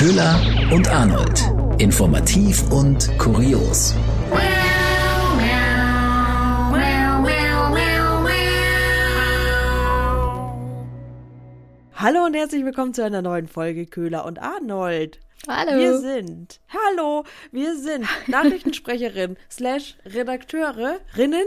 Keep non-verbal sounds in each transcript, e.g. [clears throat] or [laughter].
Köhler und Arnold. Informativ und kurios. Hallo und herzlich willkommen zu einer neuen Folge Köhler und Arnold. Hallo. Wir sind, hallo, wir sind [laughs] Nachrichtensprecherin slash Redakteurinnen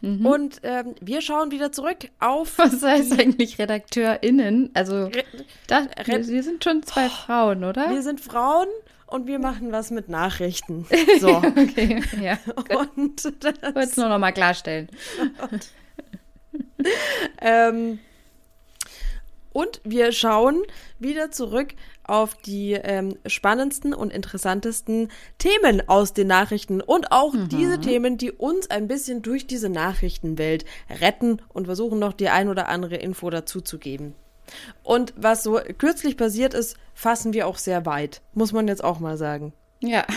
Mhm. und ähm, wir schauen wieder zurück auf [laughs] Was heißt eigentlich RedakteurInnen? Also, Re- da, Red- wir sind schon zwei Frauen, oder? wir sind Frauen und wir machen was mit Nachrichten. [laughs] So. Okay, ja. und Ich wollte das, es nur noch mal klarstellen. ähm, und wir schauen wieder zurück auf die ähm, spannendsten und interessantesten Themen aus den Nachrichten und auch diese Themen, die uns ein bisschen durch diese Nachrichtenwelt retten und versuchen noch die ein oder andere Info dazu zu geben. Und was so kürzlich passiert ist, fassen wir auch sehr weit, muss man jetzt auch mal sagen. Ja. [laughs]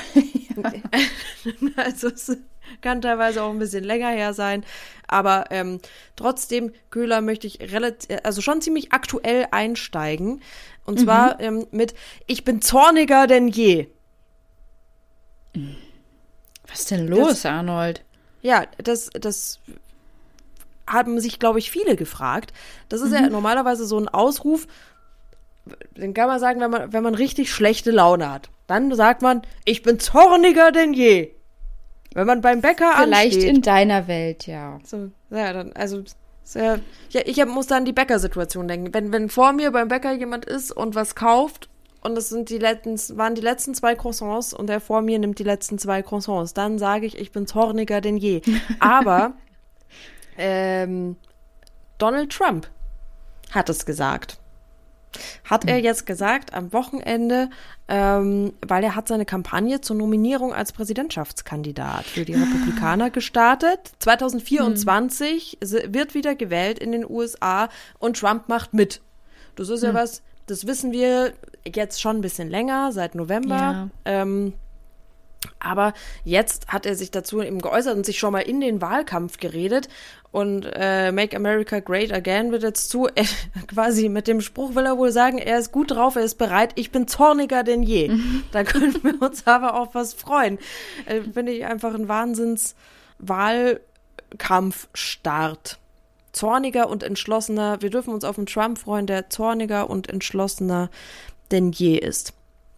[laughs] Also es kann teilweise auch ein bisschen länger her sein. Aber ähm, trotzdem, Köhler, möchte ich relativ, also schon ziemlich aktuell einsteigen. Und zwar ähm, mit Ich bin zorniger denn je. Was ist denn los, Arnold? Ja, das, das haben sich, glaube ich, viele gefragt. Das ist ja normalerweise so ein Ausruf, den kann man sagen, wenn man, wenn man richtig schlechte Laune hat. Dann sagt man, ich bin zorniger denn je. Wenn man beim Bäcker Vielleicht ansteht. in deiner Welt, ja. So, ja, dann, also, ja, ich hab, muss da an die Bäckersituation denken. Wenn, wenn vor mir beim Bäcker jemand ist und was kauft und das sind die letzten, waren die letzten zwei Croissants und der vor mir nimmt die letzten zwei Croissants, dann sage ich, ich bin zorniger denn je. [laughs] Aber, ähm, Donald Trump hat es gesagt. Hat er jetzt gesagt am Wochenende, ähm, weil er hat seine Kampagne zur Nominierung als Präsidentschaftskandidat für die Republikaner gestartet. 2024 se- wird wieder gewählt in den USA und Trump macht mit. Das ist ja was, das wissen wir jetzt schon ein bisschen länger, seit November. Ja. Ähm, aber jetzt hat er sich dazu eben geäußert und sich schon mal in den Wahlkampf geredet. Und äh, Make America Great Again wird jetzt zu, äh, [laughs] quasi mit dem Spruch will er wohl sagen, er ist gut drauf, er ist bereit, ich bin zorniger denn je. Da können wir uns [laughs] aber auf was freuen. Äh, Finde ich einfach ein Wahnsinns Wahlkampfstart. Zorniger und entschlossener. Wir dürfen uns auf einen Trump freuen, der zorniger und entschlossener denn je ist.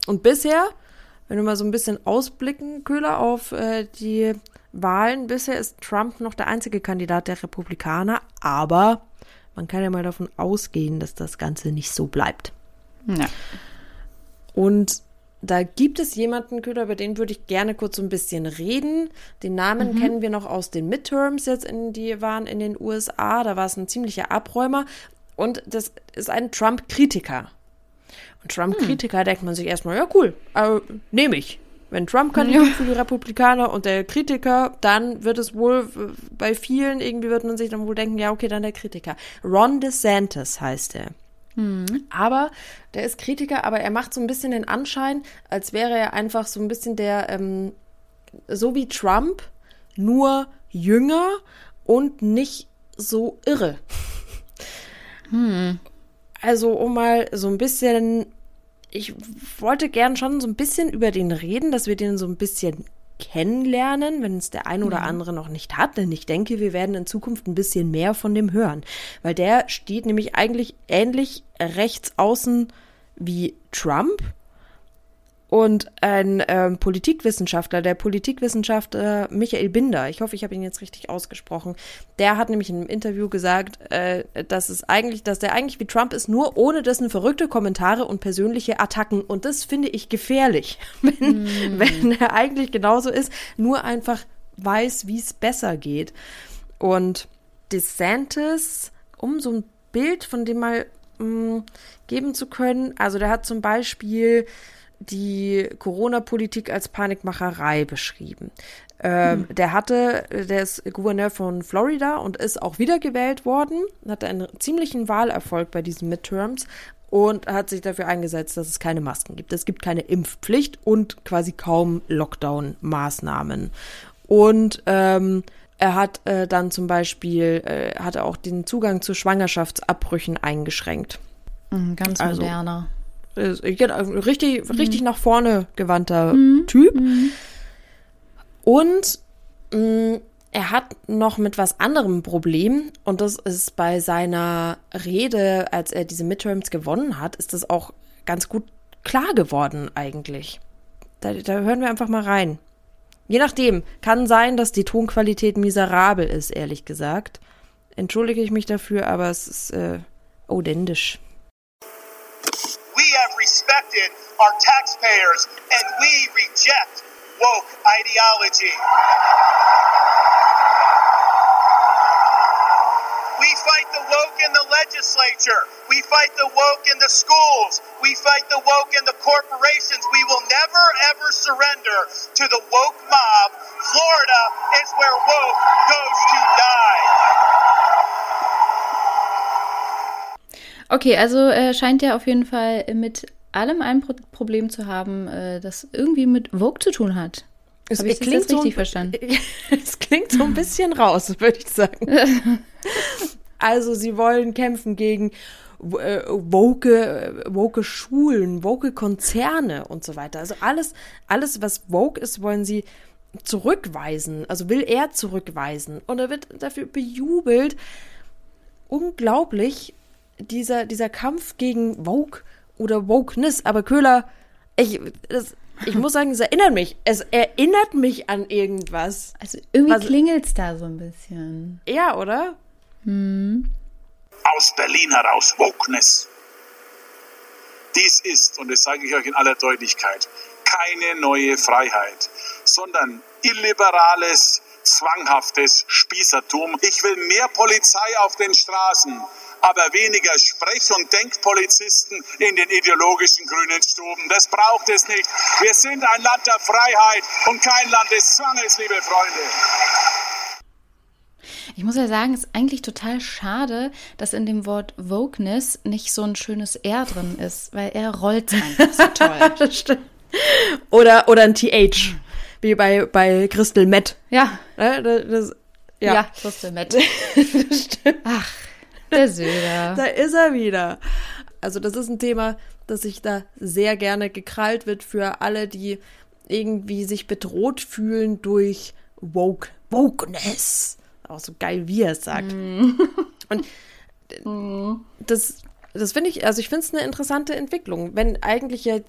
Und bisher wenn wir mal so ein bisschen ausblicken, Köhler, auf äh, die Wahlen, bisher ist Trump noch der einzige Kandidat der Republikaner, aber man kann ja mal davon ausgehen, dass das Ganze nicht so bleibt. Ja. Und da gibt es jemanden, Köhler, über den würde ich gerne kurz so ein bisschen reden. Den Namen kennen wir noch aus den Midterms jetzt, in, die waren in den USA. Da war es ein ziemlicher Abräumer. Und das ist ein Trump-Kritiker. Und Trump-Kritiker denkt man sich erstmal, ja cool, äh, nehme ich. Wenn Trump kandidiert für die Republikaner und der Kritiker, dann wird es wohl bei vielen, irgendwie wird man sich dann wohl denken, ja okay, dann der Kritiker. Ron DeSantis heißt er. Aber der ist Kritiker, aber er macht so ein bisschen den Anschein, als wäre er einfach so ein bisschen der, ähm, so wie Trump, nur jünger und nicht so irre. Also, um mal so ein bisschen, ich wollte gern schon so ein bisschen über den reden, dass wir den so ein bisschen kennenlernen, wenn es der ein oder andere noch nicht hat, denn ich denke, wir werden in Zukunft ein bisschen mehr von dem hören, weil der steht nämlich eigentlich ähnlich rechts außen wie Trump und ein ähm, Politikwissenschaftler, der Politikwissenschaftler Michael Binder, ich hoffe, ich habe ihn jetzt richtig ausgesprochen, der hat nämlich in einem Interview gesagt, äh, dass es eigentlich, dass der eigentlich wie Trump ist, nur ohne dessen verrückte Kommentare und persönliche Attacken. Und das finde ich gefährlich, [laughs] wenn, wenn er eigentlich genauso ist, nur einfach weiß, wie es besser geht. Und DeSantis, um so ein Bild von dem mal mh, geben zu können, also der hat zum Beispiel die Corona-Politik als Panikmacherei beschrieben. Ähm, Der hatte, der ist Gouverneur von Florida und ist auch wiedergewählt worden, hatte einen ziemlichen Wahlerfolg bei diesen Midterms und hat sich dafür eingesetzt, dass es keine Masken gibt. Es gibt keine Impfpflicht und quasi kaum Lockdown-Maßnahmen. Und ähm, er hat äh, dann zum Beispiel, äh, hatte auch den Zugang zu Schwangerschaftsabbrüchen eingeschränkt. Mhm, Ganz Also- moderner. Richtig, richtig nach vorne gewandter Mhm. Typ. Und mh, er hat noch mit was anderem Problem und das ist bei seiner Rede, als er diese Midterms gewonnen hat, ist das auch ganz gut klar geworden eigentlich. Da, da hören wir einfach mal rein. Je nachdem, kann sein, dass die Tonqualität miserabel ist, ehrlich gesagt. Entschuldige ich mich dafür, aber es ist äh, authentisch. Have our taxpayers and we reject woke ideology. We fight the woke in the legislature. We fight the woke in the schools. We fight the woke in the corporations. We will never ever surrender to the woke mob. Florida is where woke goes to die. Okay, also äh, scheint ja auf jeden Fall mit allem ein Pro Problem zu haben, äh, das irgendwie mit Vogue zu tun hat. Es Habe ich das jetzt so richtig ein- verstanden? [laughs] Es klingt so ein bisschen raus, würde ich sagen. [laughs] Also, sie wollen kämpfen gegen woke, äh, woke Schulen, woke Konzerne und so weiter. Also alles, alles, was woke ist, wollen sie zurückweisen. Also will er zurückweisen. Und er wird dafür bejubelt. Unglaublich, dieser, dieser Kampf gegen Woke oder Wokeness. Aber Köhler, ich, das, ich muss sagen, es erinnert mich. Es erinnert mich an irgendwas. Also irgendwie Was- klingelt's da so ein bisschen. Ja, oder? aus Berlin heraus, Wokeness. Dies ist, und das sage ich euch in aller Deutlichkeit, keine neue Freiheit, sondern illiberales, zwanghaftes Spießertum. Ich will mehr Polizei auf den Straßen, aber weniger Sprech- und Denkpolizisten in den ideologischen grünen Stuben. Das braucht es nicht. Wir sind ein Land der Freiheit und kein Land des Zwanges, liebe Freunde. Ich muss ja sagen, es ist eigentlich total schade, dass in dem Wort Wokeness nicht so ein schönes R drin ist, weil er rollt einfach so [laughs] toll. Das stimmt. Oder, oder ein TH. Wie bei, bei Crystal Met. Ja, Ne, Das, das, ja, ja. [laughs] das stimmt. Ach, [laughs] der Söder. Da ist er wieder. Also das ist ein Thema, das sich da sehr gerne gekrallt wird für alle, die irgendwie sich bedroht fühlen durch Woke, Wokeness. Auch so geil, wie er es sagt. [laughs] Und das, das finde ich, also ich finde es eine interessante Entwicklung, wenn eigentlich ja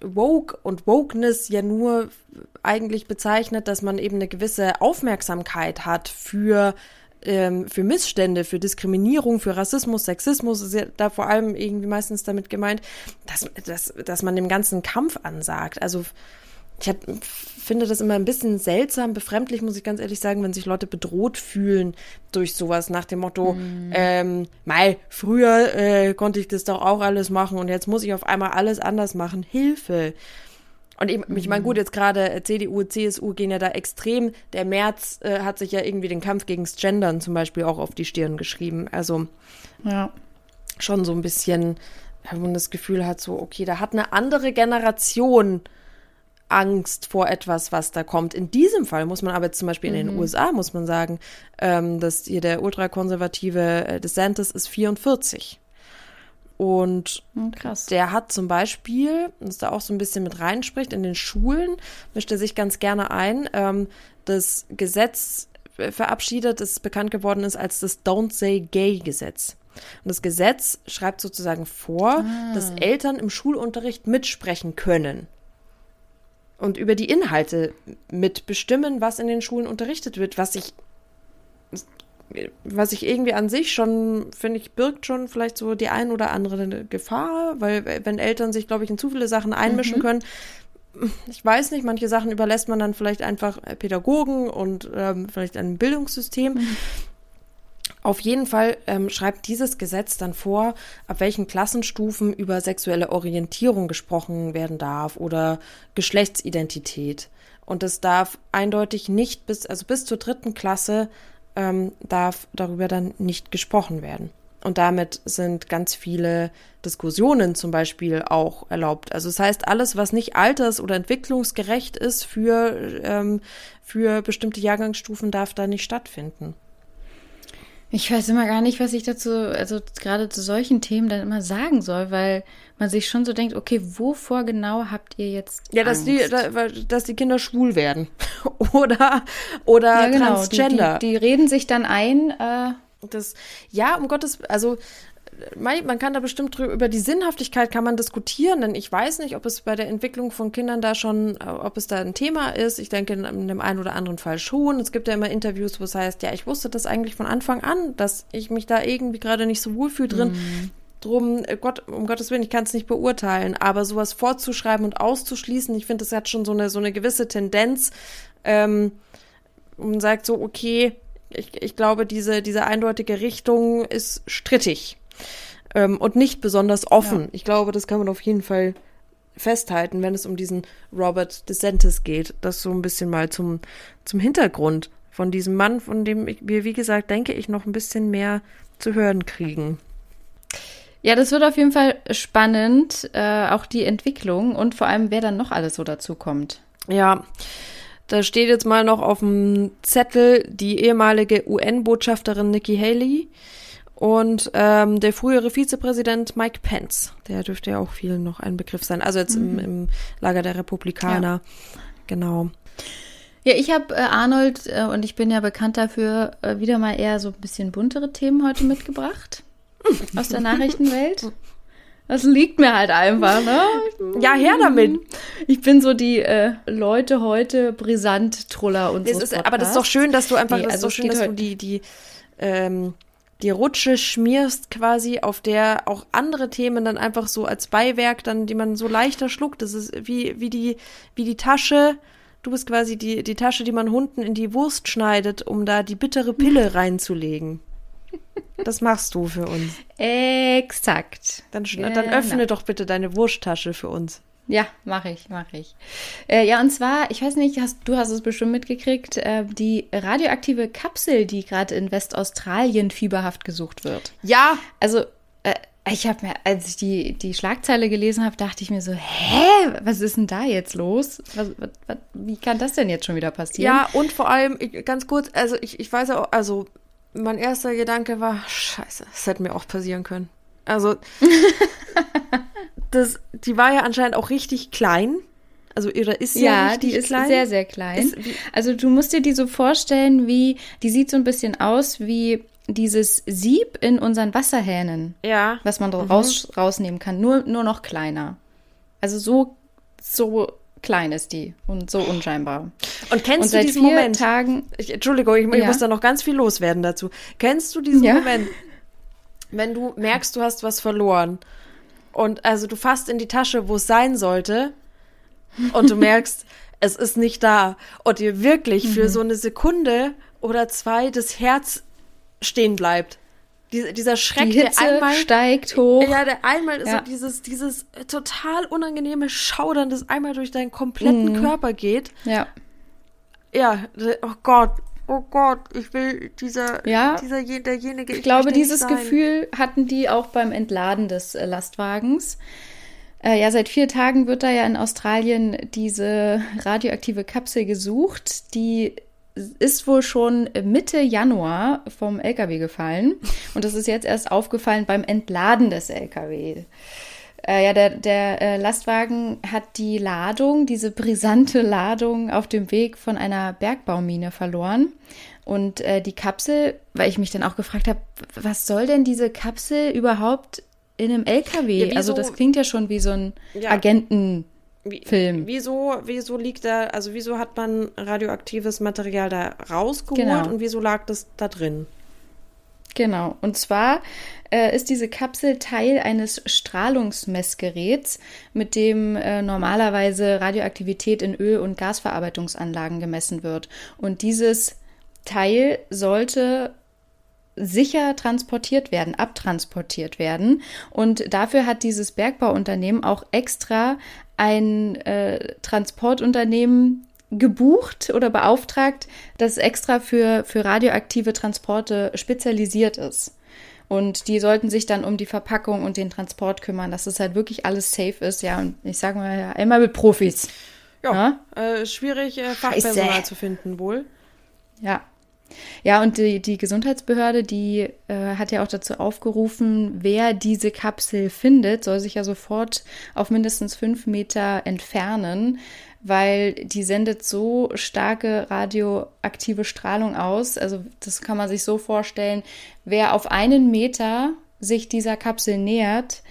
Woke und Wokeness ja nur eigentlich bezeichnet, dass man eben eine gewisse Aufmerksamkeit hat für, ähm, für Missstände, für Diskriminierung, für Rassismus, Sexismus, ist ja da vor allem irgendwie meistens damit gemeint, dass, dass, dass man dem ganzen Kampf ansagt. Also ich hab, finde das immer ein bisschen seltsam, befremdlich, muss ich ganz ehrlich sagen, wenn sich Leute bedroht fühlen durch sowas nach dem Motto, ähm, Mei, früher äh, konnte ich das doch auch alles machen und jetzt muss ich auf einmal alles anders machen. Hilfe. Und ich, ich meine, gut, jetzt gerade äh, CDU, CSU gehen ja da extrem. Der März äh, hat sich ja irgendwie den Kampf gegens Gendern zum Beispiel auch auf die Stirn geschrieben. Also Ja. schon so ein bisschen, wenn man das Gefühl hat, so, okay, da hat eine andere Generation Angst vor etwas, was da kommt. In diesem Fall muss man aber zum Beispiel in den USA, muss man sagen, ähm, dass hier der ultrakonservative äh, DeSantis ist 44. Und Hm, Krass. der hat zum Beispiel, das da auch so ein bisschen mit reinspricht, in den Schulen mischt er sich ganz gerne ein, ähm, das Gesetz verabschiedet, das bekannt geworden ist als das Don't Say Gay Gesetz. Und das Gesetz schreibt sozusagen vor, dass Eltern im Schulunterricht mitsprechen können und über die Inhalte mitbestimmen, was in den Schulen unterrichtet wird, was ich was ich irgendwie an sich schon, finde ich, birgt schon vielleicht so die ein oder andere Gefahr, weil wenn Eltern sich, glaube ich, in zu viele Sachen einmischen können, ich weiß nicht, manche Sachen überlässt man dann vielleicht einfach Pädagogen und ähm, vielleicht einem Bildungssystem. Auf jeden Fall ähm, schreibt dieses Gesetz dann vor, ab welchen Klassenstufen über sexuelle Orientierung gesprochen werden darf oder Geschlechtsidentität. Und es darf eindeutig nicht bis, also bis zur dritten Klasse ähm, darf darüber dann nicht gesprochen werden. Und damit sind ganz viele Diskussionen zum Beispiel auch erlaubt. Also das heißt, alles, was nicht alters- oder entwicklungsgerecht ist für, ähm, für bestimmte Jahrgangsstufen, darf da nicht stattfinden. Ich weiß immer gar nicht, was ich dazu, also gerade zu solchen Themen dann immer sagen soll, weil man sich schon so denkt, okay, wovor genau habt ihr jetzt Ja, dass Angst? die, da, dass die Kinder schwul werden. [laughs] oder oder ja, genau, Transgender. Die, die, die reden sich dann ein, äh, Das, ja, um Gottes, also man kann da bestimmt drüber, über die Sinnhaftigkeit kann man diskutieren, denn ich weiß nicht, ob es bei der Entwicklung von Kindern da schon, äh, ob es da ein Thema ist. Ich denke, in, dem einen oder anderen Fall schon. Es gibt ja immer Interviews, wo es heißt, ja, ich wusste das eigentlich von Anfang an, dass ich mich da irgendwie gerade nicht so wohlfühle drin. Drum, äh, Gott, um Gottes Willen, ich kann es nicht beurteilen, aber sowas vorzuschreiben und auszuschließen, ich finde, das hat schon so eine, so eine gewisse Tendenz, ähm, und sagt so, okay, ich, ich glaube, diese, diese eindeutige Richtung ist strittig ähm, und nicht besonders offen. Ja. Ich glaube, das kann man auf jeden Fall festhalten, wenn es um diesen Robert DeSantis geht. Das so ein bisschen mal zum, zum Hintergrund von diesem Mann, von dem ich, wir, wie gesagt, denke ich, noch ein bisschen mehr zu hören kriegen. ja, das wird auf jeden Fall spannend, äh, auch die Entwicklung und vor allem, wer dann noch alles so dazu kommt. Ja, da steht jetzt mal noch auf dem Zettel die ehemalige UN-Botschafterin Nikki Haley und ähm, der frühere Vizepräsident Mike Pence. Der dürfte ja auch vielen noch ein Begriff sein. Also jetzt im, im Lager der Republikaner. Genau. Ja, ich habe äh, Arnold äh, und ich bin ja bekannt dafür, äh, wieder mal eher so ein bisschen buntere Themen heute mitgebracht [laughs] aus der Nachrichtenwelt. Das liegt mir halt einfach, ne? Ja, her damit. Ich bin so die äh, Leute heute brisant Truller und so. aber das ist doch schön, dass du einfach, das also ist doch es schön, dass du die, die, ähm, die Rutsche schmierst quasi, auf der auch andere Themen dann einfach so als Beiwerk dann, die man so leichter schluckt. Das ist wie, wie die, wie die Tasche. Du bist quasi die, die Tasche, die man Hunden in die Wurst schneidet, um da die bittere Pille [laughs] reinzulegen. Das machst du für uns. Exakt. Dann, dann Genau. öffne doch bitte deine Wursttasche für uns. Ja, mache ich, mache ich. Äh, ja, und zwar, ich weiß nicht, hast, du hast es bestimmt mitgekriegt, äh, die radioaktive Kapsel, die gerade in Westaustralien fieberhaft gesucht wird. Ja, Also, äh, ich habe mir, als ich die, die Schlagzeile gelesen habe, dachte ich mir so, hä, was ist denn da jetzt los? Was, was, was, wie kann das denn jetzt schon wieder passieren? Ja, und vor allem, ich, ganz kurz, also ich, ich weiß auch, also mein erster Gedanke war, scheiße, das hätte mir auch passieren können. Also, [laughs] das, die war ja anscheinend auch richtig klein. Also ihre ist ja, Ja, die ist klein. sehr, sehr klein. Ist also du musst dir die so vorstellen, wie, die sieht so ein bisschen aus wie dieses Sieb in unseren Wasserhähnen, Ja. was man raus, rausnehmen kann, nur, nur noch kleiner. Also so, so klein ist die und so unscheinbar. Und kennst Und du diesen Moment? Tagen, Ich, Entschuldigung, ich, ich Ja. muss da noch ganz viel loswerden dazu. Kennst du diesen Ja. Moment, wenn du merkst, du hast was verloren und also du fasst in die Tasche, wo es sein sollte und du [laughs] merkst, es ist nicht da und dir wirklich Mhm. für so eine Sekunde oder zwei das Herz stehen bleibt. Dies, dieser Schreck, die der Hitze einmal steigt hoch. ja, der einmal Ja. so dieses, dieses total unangenehme Schaudern, das einmal durch deinen kompletten Mhm. Körper geht. Ja. Ja, oh Gott, oh Gott, ich will dieser, Ja. dieser, je- derjenige. Ich glaube, möchte nicht dieses sein. Gefühl hatten die auch beim Entladen des äh, Lastwagens. Äh, ja, seit vier Tagen wird da ja in Australien diese radioaktive Kapsel gesucht. Die ist wohl schon Mitte Januar vom LKW gefallen. Und das ist jetzt erst aufgefallen beim Entladen des LKW. Äh, ja, der, der äh, Lastwagen hat die Ladung, diese brisante Ladung auf dem Weg von einer Bergbaumine verloren. Und äh, die Kapsel, weil ich mich dann auch gefragt habe, was soll denn diese Kapsel überhaupt in einem LKW? Ja, also das klingt ja schon wie so ein Ja. Agenten. Wie, Film. Wieso, wieso liegt da, also wieso hat man radioaktives Material da rausgeholt Genau. und wieso lag das da drin? Genau. Und zwar äh, ist diese Kapsel Teil eines Strahlungsmessgeräts, mit dem äh, normalerweise Radioaktivität in Öl- und Gasverarbeitungsanlagen gemessen wird. Und dieses Teil sollte sicher transportiert werden, abtransportiert werden. Und dafür hat dieses Bergbauunternehmen auch extra ein äh, Transportunternehmen gebucht oder beauftragt, das extra für, für radioaktive Transporte spezialisiert ist. Und die sollten sich dann um die Verpackung und den Transport kümmern, dass es halt wirklich alles safe ist. Ja, und ich sage mal, ja, einmal mit Profis. Ja, äh, schwierig, äh, Fachpersonal Scheiße. zu finden wohl. Ja. Ja, und die, die Gesundheitsbehörde, die äh, hat ja auch dazu aufgerufen, wer diese Kapsel findet, soll sich ja sofort auf mindestens fünf Meter entfernen, weil die sendet so starke radioaktive Strahlung aus. Also das kann man sich so vorstellen, wer auf einen Meter sich dieser Kapsel nähert,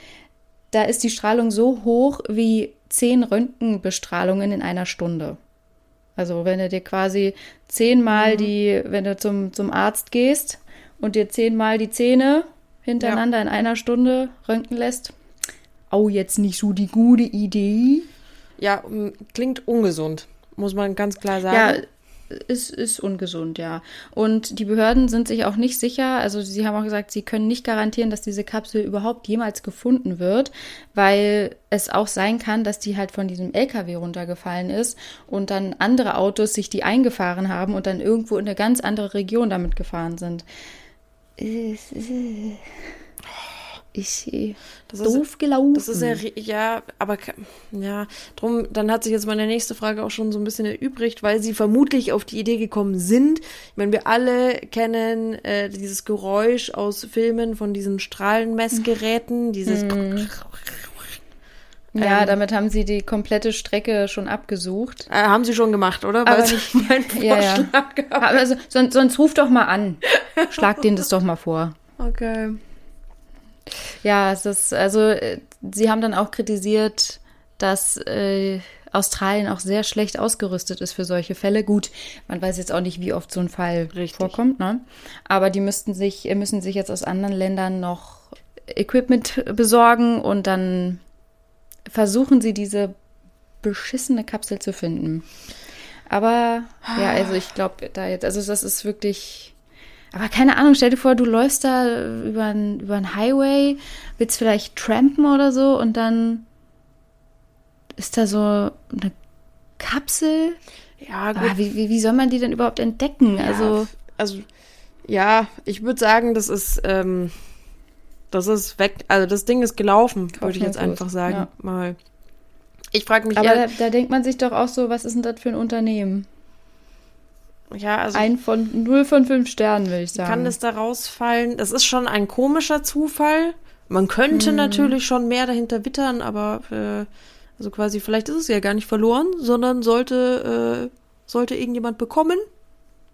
da ist die Strahlung so hoch wie zehn Röntgenbestrahlungen in einer Stunde. Also wenn du dir quasi zehnmal mhm. die, wenn du zum, zum Arzt gehst und dir zehnmal die Zähne hintereinander ja. in einer Stunde röntgen lässt, auch jetzt nicht so die gute Idee. Ja, klingt ungesund, muss man ganz klar sagen. Ja, ist, ist ungesund, ja. Und die Behörden sind sich auch nicht sicher, also sie haben auch gesagt, sie können nicht garantieren, dass diese Kapsel überhaupt jemals gefunden wird, weil es auch sein kann, dass die halt von diesem LKW runtergefallen ist und dann andere Autos sich die eingefahren haben und dann irgendwo in eine ganz andere Region damit gefahren sind. Ist das doof ist, gelaufen. Das ist ja, ja, aber ja, drum, dann hat sich jetzt meine nächste Frage auch schon so ein bisschen erübrigt, weil sie vermutlich auf die Idee gekommen sind. Ich meine, wir alle kennen äh, dieses Geräusch aus Filmen von diesen Strahlenmessgeräten, dieses hm. Ja, ähm, damit haben sie die komplette Strecke schon abgesucht. Äh, haben sie schon gemacht, oder? Weil aber nicht [laughs] Vorschlag [laughs] ja, ja. Also, sonst, sonst ruf doch mal an. Schlag denen das doch mal vor. Okay. Ja, es ist, also, äh, sie haben dann auch kritisiert, dass äh, Australien auch sehr schlecht ausgerüstet ist für solche Fälle. Gut, man weiß jetzt auch nicht, wie oft so ein Fall Richtig. vorkommt, ne? Aber die müssten sich, müssen sich jetzt aus anderen Ländern noch Equipment besorgen und dann versuchen sie diese beschissene Kapsel zu finden. Aber ja, also ich glaube da jetzt, also das ist wirklich aber keine Ahnung, stell dir vor, du läufst da über einen über Highway, willst vielleicht trampen oder so und dann ist da so eine Kapsel. Ja, gut. Wie, wie, wie soll man die denn überhaupt entdecken? Ja, also, also, ja, ich würde sagen, das ist, ähm, das ist weg, also das Ding ist gelaufen, würde ich jetzt einfach sagen. Ja. Mal. Ich frage mich Aber eher, da, da denkt man sich doch auch so, was ist denn das für ein Unternehmen? Ja, also. Ein von, null von fünf Sternen, will ich sagen. Kann es da rausfallen? Das ist schon ein komischer Zufall. Man könnte hm. natürlich schon mehr dahinter wittern, aber äh, also quasi, vielleicht ist es ja gar nicht verloren, sondern sollte, äh, sollte irgendjemand bekommen.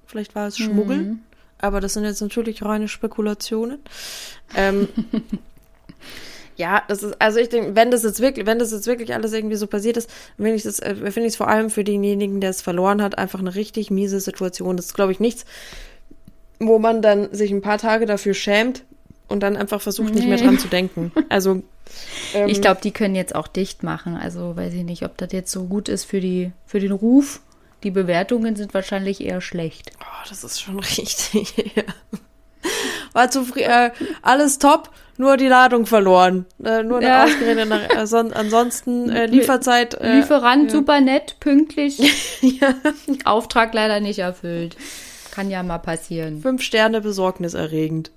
Vielleicht war es Schmuggeln. Hm. Aber das sind jetzt natürlich reine Spekulationen. Ähm, [laughs] Ja, das ist, also ich denke, wenn das jetzt wirklich, wenn das jetzt wirklich alles irgendwie so passiert ist, finde ich das, äh, finde ich es vor allem für denjenigen, der es verloren hat, einfach eine richtig miese Situation. Das ist, glaube ich, nichts, wo man dann sich ein paar Tage dafür schämt und dann einfach versucht, nee. nicht mehr dran zu denken. Also [laughs] ähm, ich glaube, die können jetzt auch dicht machen. Also weiß ich nicht, ob das jetzt so gut ist für die, für den Ruf. Die Bewertungen sind wahrscheinlich eher schlecht. Oh, das ist schon [laughs] richtig. War zu äh, alles top, nur die Ladung verloren. Äh, nur ja. ausgerechnet nach, äh, son, ansonsten äh, Lieferzeit. Äh, Lieferant ja. super nett, pünktlich. [laughs] ja. Auftrag leider nicht erfüllt. Kann ja mal passieren. Fünf Sterne besorgniserregend.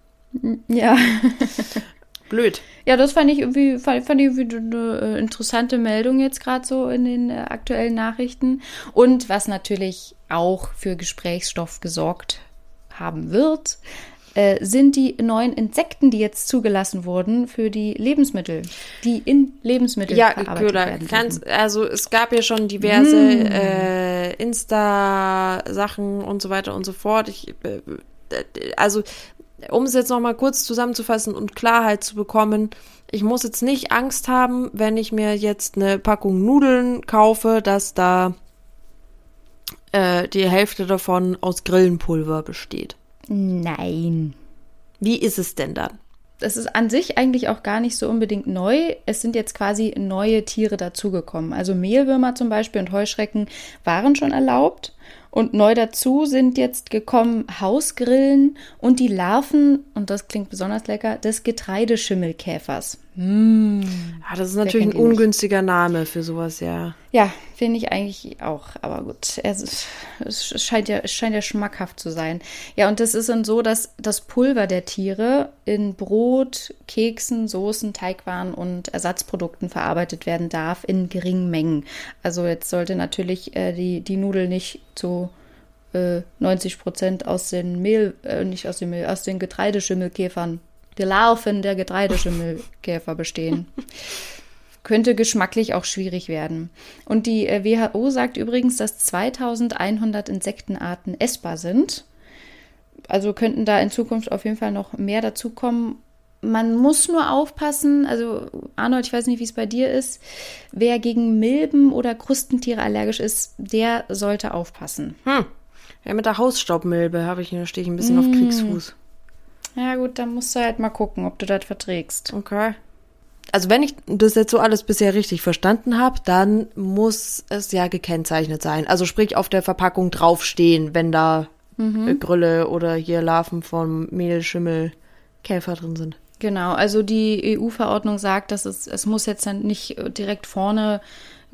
Ja. [laughs] Blöd. Ja, das fand ich irgendwie, fand, fand ich irgendwie eine äh, interessante Meldung jetzt gerade so in den äh, aktuellen Nachrichten. Und was natürlich auch für Gesprächsstoff gesorgt haben wird, äh, sind die neuen Insekten, die jetzt zugelassen wurden für die Lebensmittel, die in Lebensmittel ja, verarbeitet Köder, werden. Kannst, also es gab ja schon diverse mm. äh, Insta-Sachen und so weiter und so fort. Ich, äh, also um es jetzt noch mal kurz zusammenzufassen und Klarheit zu bekommen, ich muss jetzt nicht Angst haben, wenn ich mir jetzt eine Packung Nudeln kaufe, dass da äh, die Hälfte davon aus Grillenpulver besteht. Nein. Wie ist es denn dann? Das ist an sich eigentlich auch gar nicht so unbedingt neu. Es sind jetzt quasi neue Tiere dazugekommen. Also Mehlwürmer zum Beispiel und Heuschrecken waren schon erlaubt. Und neu dazu sind jetzt gekommen Hausgrillen und die Larven, und das klingt besonders lecker, des Getreideschimmelkäfers. Mm. Ah, das ist natürlich ein ungünstiger Name für sowas, ja. Ja, finde ich eigentlich auch. Aber gut, es, es, scheint ja, es scheint ja schmackhaft zu sein. Ja, und das ist dann so, dass das Pulver der Tiere in Brot, Keksen, Soßen, Teigwaren und Ersatzprodukten verarbeitet werden darf in geringen Mengen. Also jetzt sollte natürlich äh, die, die Nudel nicht zu äh, 90 Prozent aus den Mehl, äh, nicht aus dem Mehl, aus den Getreideschimmelkäfern, die Larven der Getreideschimmelkäfer bestehen. [laughs] Könnte geschmacklich auch schwierig werden. Und die äh, WHO sagt übrigens, dass 2100 Insektenarten essbar sind. Also könnten da in Zukunft auf jeden Fall noch mehr dazukommen man muss nur aufpassen, also Arnold, ich weiß nicht, wie es bei dir ist, wer gegen Milben oder Krustentiere allergisch ist, der sollte aufpassen. Hm. Ja, mit der Hausstaubmilbe habe ich, da stehe ich ein bisschen mm. auf Kriegsfuß. Ja, gut, dann musst du halt mal gucken, ob du das verträgst. Okay. Also wenn ich das jetzt so alles bisher richtig verstanden habe, dann muss es ja gekennzeichnet sein. Also sprich auf der Verpackung draufstehen, wenn da mhm. Grülle oder hier Larven vom Mehl, Schimmel, Käfer drin sind. Genau, also die EU-Verordnung sagt, dass es, es muss jetzt dann nicht direkt vorne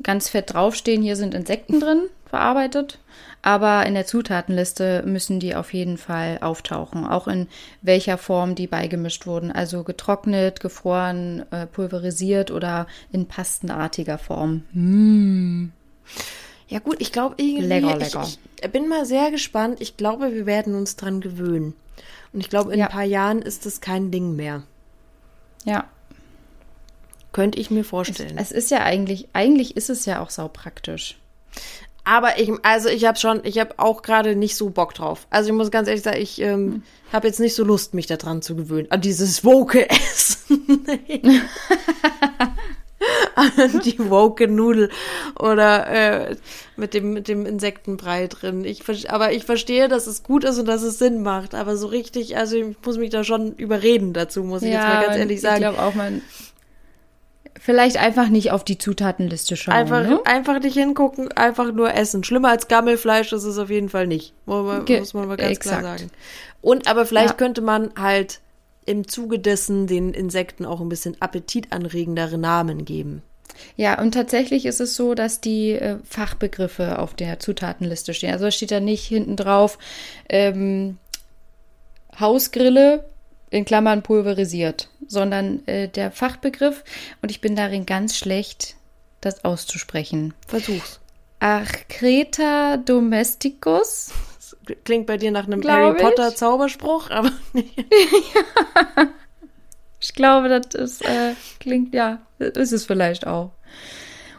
ganz fett draufstehen, hier sind Insekten drin verarbeitet, aber in der Zutatenliste müssen die auf jeden Fall auftauchen, auch in welcher Form die beigemischt wurden, also getrocknet, gefroren, äh, pulverisiert oder in pastenartiger Form. Mmh. Ja gut, ich glaube irgendwie, lecker, lecker. Ich, ich bin mal sehr gespannt. Ich glaube, wir werden uns dran gewöhnen. Und ich glaube, in ja. ein paar Jahren ist das kein Ding mehr. Ja. Könnte ich mir vorstellen. Es, es ist ja eigentlich, eigentlich ist es ja auch saupraktisch. Aber ich, also ich habe schon, ich habe auch gerade nicht so Bock drauf. Also ich muss ganz ehrlich sagen, ich ähm, hm. habe jetzt nicht so Lust, mich daran zu gewöhnen. An dieses woke Essen. [laughs] [laughs] [laughs] Die woke Nudel oder äh, mit dem mit dem Insektenbrei drin. Ich aber ich verstehe, dass es gut ist und dass es Sinn macht. Aber so richtig, also ich muss mich da schon überreden dazu, muss ich ja, jetzt mal ganz ehrlich sagen. Ich glaube auch, man Vielleicht einfach nicht auf die Zutatenliste schauen. Einfach, ne? einfach nicht hingucken, einfach nur essen. Schlimmer als Gammelfleisch ist es auf jeden Fall nicht. Muss man, muss man mal ganz Exakt. klar sagen. Und aber vielleicht ja. könnte man halt im Zuge dessen den Insekten auch ein bisschen appetitanregendere Namen geben. Ja, und tatsächlich ist es so, dass die äh, Fachbegriffe auf der Zutatenliste stehen. Also steht da nicht hinten drauf ähm, Hausgrille in Klammern pulverisiert, sondern äh, der Fachbegriff und ich bin darin ganz schlecht, das auszusprechen. Versuch's. Acreta domesticus. Klingt bei dir nach einem Harry Potter Zauberspruch, aber [laughs] nicht. [laughs] ja. Ich glaube, das ist, äh, klingt, ja, ist es vielleicht auch.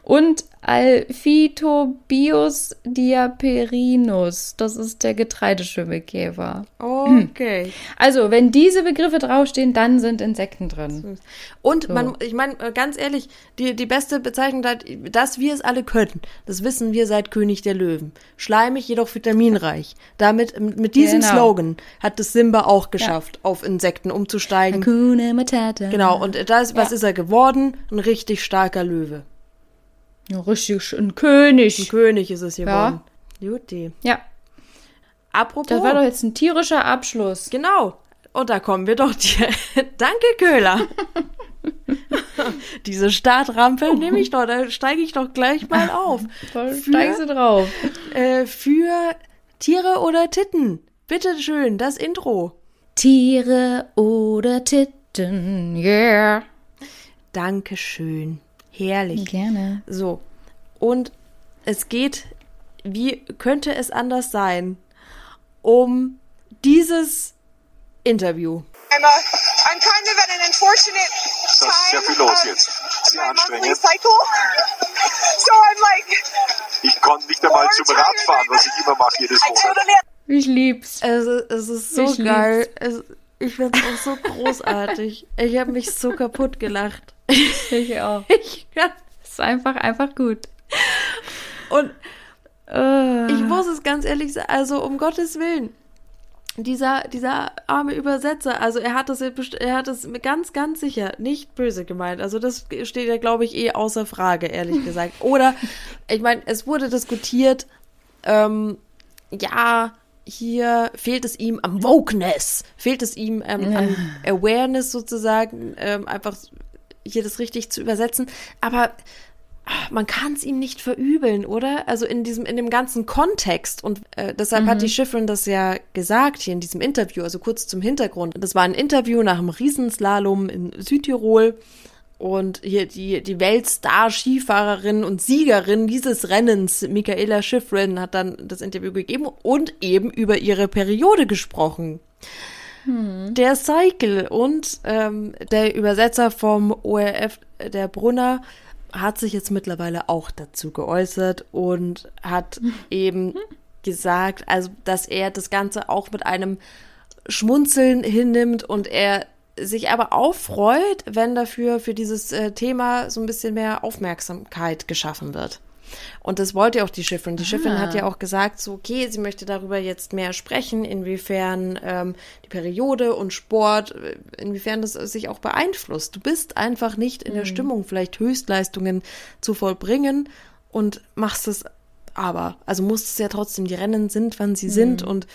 Und Alphytobius diaperinus. Das ist der Getreideschimmelkäfer. Okay. [clears throat] Also, wenn diese Begriffe draufstehen, dann sind Insekten drin. Und so. man, ich meine, äh, ganz ehrlich, die, die beste Bezeichnung, dass wir es alle können, das wissen wir seit König der Löwen. Schleimig, jedoch vitaminreich. Damit, mit diesem genau. Slogan hat es Simba auch geschafft, ja. auf Insekten umzusteigen. Hakuna Matata. Genau, und das, was ja. ist er geworden? Ein richtig starker Löwe. Ja, richtig, ein König. Ein König ist es geworden. Ja. Juti. Ja. Apropos. Das war doch jetzt ein tierischer Abschluss. Genau. Und da kommen wir doch dir. [laughs] Danke, Köhler. [laughs] Diese Startrampe nehme ich doch, da steige ich doch gleich mal [laughs] auf. Voll steigen Sie drauf. Äh, für Tiere oder Titten. Bitte schön, das Intro. Tiere oder Titten, yeah. Dankeschön. Herrlich. Gerne. So. Und es geht, wie könnte es anders sein, um dieses Interview. I'm, a, I'm kind of at an unfortunate time. Das ist sehr viel los jetzt. Sehr anstrengend. So I'm like, ich konnte nicht einmal zum Radfahren, was ich immer mache jedes Monat. Ich lieb's. Es, es ist so ich geil. Es, ich find's auch so großartig. ich habe mich so kaputt gelacht. Ich auch. [laughs] Ich kann. ist einfach, einfach gut. Und uh. ich muss es ganz ehrlich sagen, also um Gottes Willen, dieser, dieser arme Übersetzer, also er hat das, er hat das ganz, ganz sicher nicht böse gemeint. Also das steht ja, glaube ich, eh außer Frage, ehrlich [laughs] gesagt. Oder, ich meine, es wurde diskutiert, ähm, ja, hier fehlt es ihm am Wokeness, fehlt es ihm ähm, an Awareness sozusagen, ähm, einfach hier das richtig zu übersetzen. Aber ah, man kann es ihm nicht verübeln, oder? Also in diesem, in dem ganzen Kontext. Und äh, deshalb mhm. hat die Schifferin das ja gesagt hier in diesem Interview, also kurz zum Hintergrund. Das war ein Interview nach einem Riesenslalom in Südtirol. Und hier die, die Weltstar-Skifahrerin und Siegerin dieses Rennens, Michaela Schifrin, hat dann das Interview gegeben und eben über ihre Periode gesprochen. Hm. Der Cycle und ähm, der Übersetzer vom ORF, der Brunner, hat sich jetzt mittlerweile auch dazu geäußert und hat [laughs] eben gesagt, also dass er das Ganze auch mit einem Schmunzeln hinnimmt und er sich aber auch freut, wenn dafür für dieses äh, Thema so ein bisschen mehr Aufmerksamkeit geschaffen wird. Und das wollte auch die Schiffrin. Die Schiffrin hat ja auch gesagt, so okay, sie möchte darüber jetzt mehr sprechen, inwiefern ähm, die Periode und Sport, äh, inwiefern das sich auch beeinflusst. Du bist einfach nicht in der mhm. Stimmung, vielleicht Höchstleistungen zu vollbringen und machst es aber. Also musst es ja trotzdem, die Rennen sind, wann sie mhm. sind und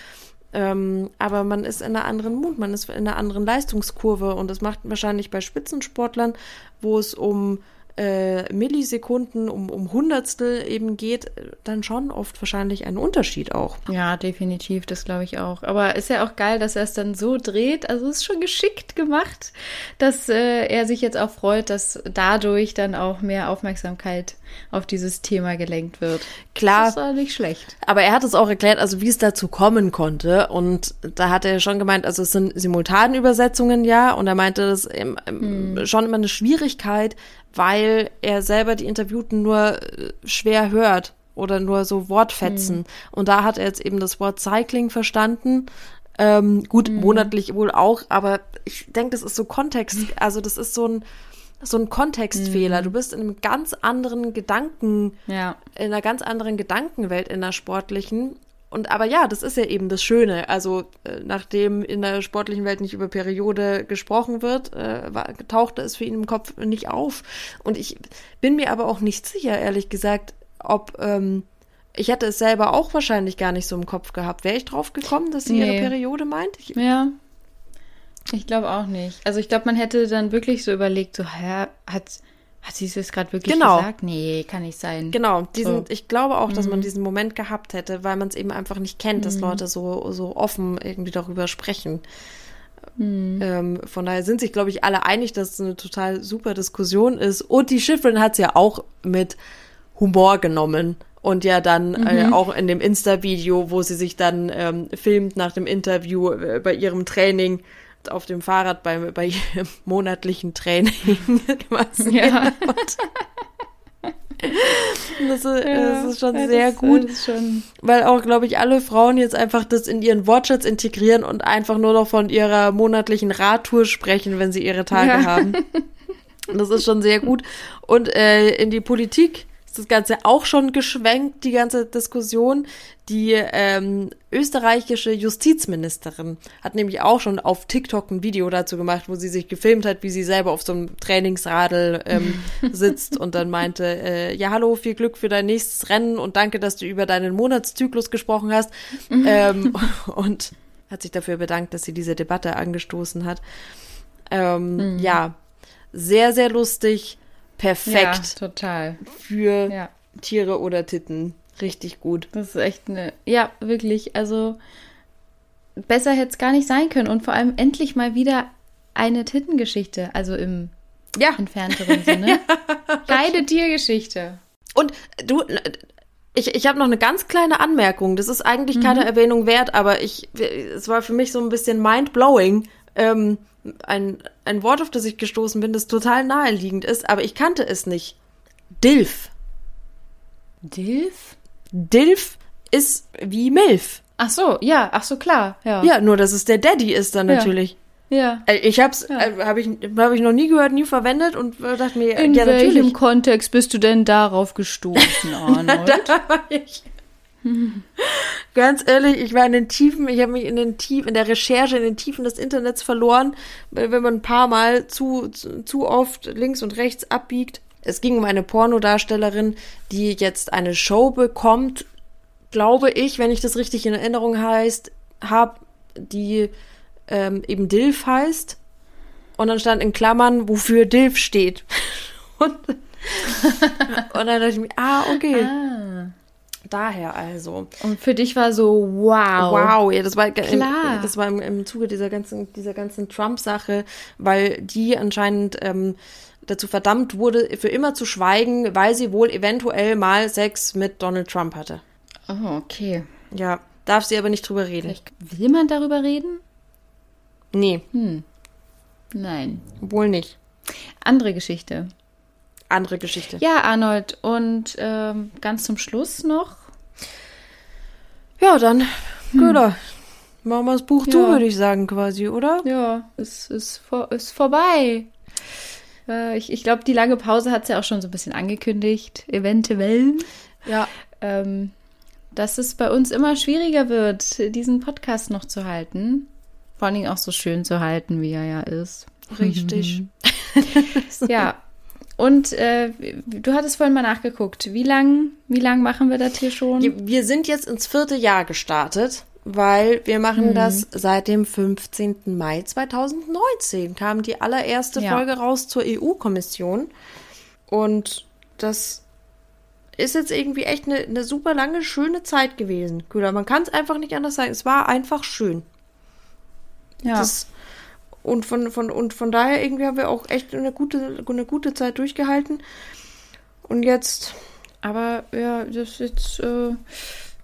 ähm, aber man ist in einer anderen Mut, man ist in einer anderen Leistungskurve und das macht wahrscheinlich bei Spitzensportlern, wo es um äh, Millisekunden, um, um Hundertstel eben geht, dann schon oft wahrscheinlich einen Unterschied auch. Ja, definitiv, das glaube ich auch. Aber ist ja auch geil, dass er es dann so dreht. Also ist schon geschickt gemacht, dass äh, er sich jetzt auch freut, dass dadurch dann auch mehr Aufmerksamkeit auf dieses Thema gelenkt wird. Klar. Das ist auch nicht schlecht. Aber er hat es auch erklärt, also wie es dazu kommen konnte. Und da hat er schon gemeint, also es sind Simultanübersetzungen, ja. Und er meinte, das ist hm. schon immer eine Schwierigkeit, weil er selber die Interviewten nur äh, schwer hört oder nur so Wortfetzen. Mhm. Und da hat er jetzt eben das Wort Cycling verstanden. Ähm, gut, mhm. monatlich wohl auch, aber ich denke, das ist so Kontext, also das ist so ein, so ein Kontextfehler. Mhm. Du bist in einem ganz anderen Gedanken, ja. in einer ganz anderen Gedankenwelt in der sportlichen und aber ja, das ist ja eben das Schöne. Also äh, nachdem in der sportlichen Welt nicht über Periode gesprochen wird, äh, war, tauchte es für ihn im Kopf nicht auf. Und ich bin mir aber auch nicht sicher, ehrlich gesagt, ob ähm, ich hätte es selber auch wahrscheinlich gar nicht so im Kopf gehabt. Wäre ich drauf gekommen, dass sie nee. ihre Periode meint? Ich, ja. Ich glaube auch nicht. Also ich glaube, man hätte dann wirklich so überlegt, so, hä, hat hat sie es gerade wirklich genau. gesagt? Nee, kann nicht sein. Genau, diesen, so. ich glaube auch, dass mhm. man diesen Moment gehabt hätte, weil man es eben einfach nicht kennt, dass mhm. Leute so, so offen irgendwie darüber sprechen. Mhm. Ähm, von daher sind sich, glaube ich, alle einig, dass es eine total super Diskussion ist. Und die Schiffrin hat es ja auch mit Humor genommen. Und ja dann äh, mhm. auch in dem Insta-Video, wo sie sich dann ähm, filmt nach dem Interview äh, bei ihrem Training, auf dem Fahrrad bei, bei ihrem [laughs] monatlichen Training [laughs] quasi. Ja. Das ist, ja, das ist, schon ja, sehr gut, schon... weil auch, glaube ich, alle Frauen jetzt einfach das in ihren Wortschatz integrieren und einfach nur noch von ihrer monatlichen Radtour sprechen, wenn sie ihre Tage ja. haben. [laughs] Das ist schon sehr gut. Und äh, in die Politik das Ganze auch schon geschwenkt, die ganze Diskussion. Die ähm, österreichische Justizministerin hat nämlich auch schon auf TikTok ein Video dazu gemacht, wo sie sich gefilmt hat, wie sie selber auf so einem Trainingsradl ähm, [laughs] sitzt und dann meinte, äh, ja hallo, viel Glück für dein nächstes Rennen und danke, dass du über deinen Monatszyklus gesprochen hast. ähm, [laughs] und hat sich dafür bedankt, dass sie diese Debatte angestoßen hat. Ähm, mhm. Ja, sehr, sehr lustig perfekt. Ja, total. Für ja. Tiere oder Titten. Richtig gut. Das ist echt eine. Ja, wirklich. Also besser hätte es gar nicht sein können. Und vor allem endlich mal wieder eine Tittengeschichte. Also im ja. entfernteren Sinne. [laughs] Geile Tiergeschichte. Und du, ich, ich habe noch eine ganz kleine Anmerkung. Das ist eigentlich keine mhm. Erwähnung wert, aber ich, es war für mich so ein bisschen mind-blowing. Ähm, ein, ein Wort, auf das ich gestoßen bin, das total naheliegend ist, aber ich kannte es nicht. Dilf. Dilf? Dilf ist wie Milf. Ach so, ja, ach so, klar, ja. Ja, nur dass es der Daddy ist dann natürlich. Ja. Äh, ich hab's, ja. äh, habe ich, hab ich noch nie gehört, nie verwendet und dachte mir, In ja, natürlich. In welchem Kontext bist du denn darauf gestoßen, [laughs] Arnold? da war ich [laughs] Ganz ehrlich, ich war in den Tiefen, ich habe mich in den Tiefen, in der Recherche, in den Tiefen des Internets verloren, wenn man ein paar Mal zu, zu, zu oft links und rechts abbiegt. Es ging um eine Pornodarstellerin, die jetzt eine Show bekommt, glaube ich, wenn ich das richtig in Erinnerung heißt, habe, die ähm, eben Dilf heißt. Und dann stand in Klammern, wofür Dilf steht. [laughs] und, [laughs] und dann dachte ich mir, ah, okay. Ah. Daher also. Und für dich war so, wow. Wow, ja, das war, Klar. Im, das war im, im Zuge dieser ganzen, dieser ganzen Trump-Sache, weil die anscheinend ähm, dazu verdammt wurde, für immer zu schweigen, weil sie wohl eventuell mal Sex mit Donald Trump hatte. Oh, okay. Ja, darf sie aber nicht drüber reden. Vielleicht will man darüber reden? Nee, Nein. wohl nicht. Andere Geschichte. Andere Geschichte. Ja, Arnold. Und ähm, ganz zum Schluss noch. Ja, dann, Köhler. Machen wir das Buch zu, Ja. würde ich sagen, quasi, oder? Ja, es ist, vor, ist vorbei. Äh, ich ich glaube, die lange Pause hat es ja auch schon so ein bisschen angekündigt. Eventuell. Ja. ähm, dass es bei uns immer schwieriger wird, diesen Podcast noch zu halten. Vor allen Dingen auch so schön zu halten, wie er ja ist. Richtig. [laughs] [laughs] Ja. Und äh, du hattest vorhin mal nachgeguckt. Wie lang, wie lang machen wir das hier schon? Wir sind jetzt ins vierte Jahr gestartet, weil wir machen das seit dem 15. Mai 2019. Kam die allererste Ja. Folge raus zur EU-Kommission. Und das ist jetzt irgendwie echt eine, eine super lange, schöne Zeit gewesen. Kühler, man kann es einfach nicht anders sagen. Es war einfach schön. ja. Das, und von, von, und von daher irgendwie haben wir auch echt eine gute, eine gute Zeit durchgehalten. Und jetzt, Aber ja, das jetzt äh,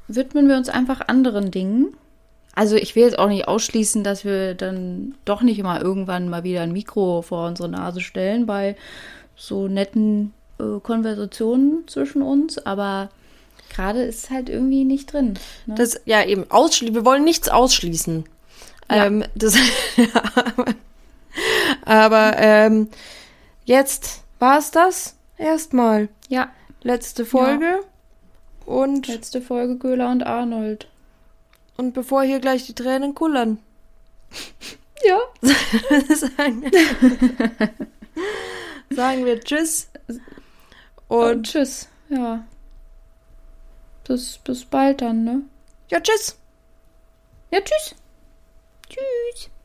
widmen wir uns einfach anderen Dingen. Also ich will jetzt auch nicht ausschließen, dass wir dann doch nicht immer irgendwann mal wieder ein Mikro vor unsere Nase stellen bei so netten äh, Konversationen zwischen uns, aber gerade ist halt irgendwie nicht drin. Ne? Das, ja, eben, ausschli wir wollen nichts ausschließen. Ja. Ähm, das, [laughs] aber ähm, jetzt war es das erstmal. ja, Letzte Folge. Und, letzte Folge Göhler und Arnold. und bevor hier gleich die Tränen kullern, [laughs] Ja. [laughs] sagen, sagen wir Tschüss. Und Und tschüss. Ja. Bis, bis bald dann, ne? ja, Tschüss. Ja, tschüss. Tschüss.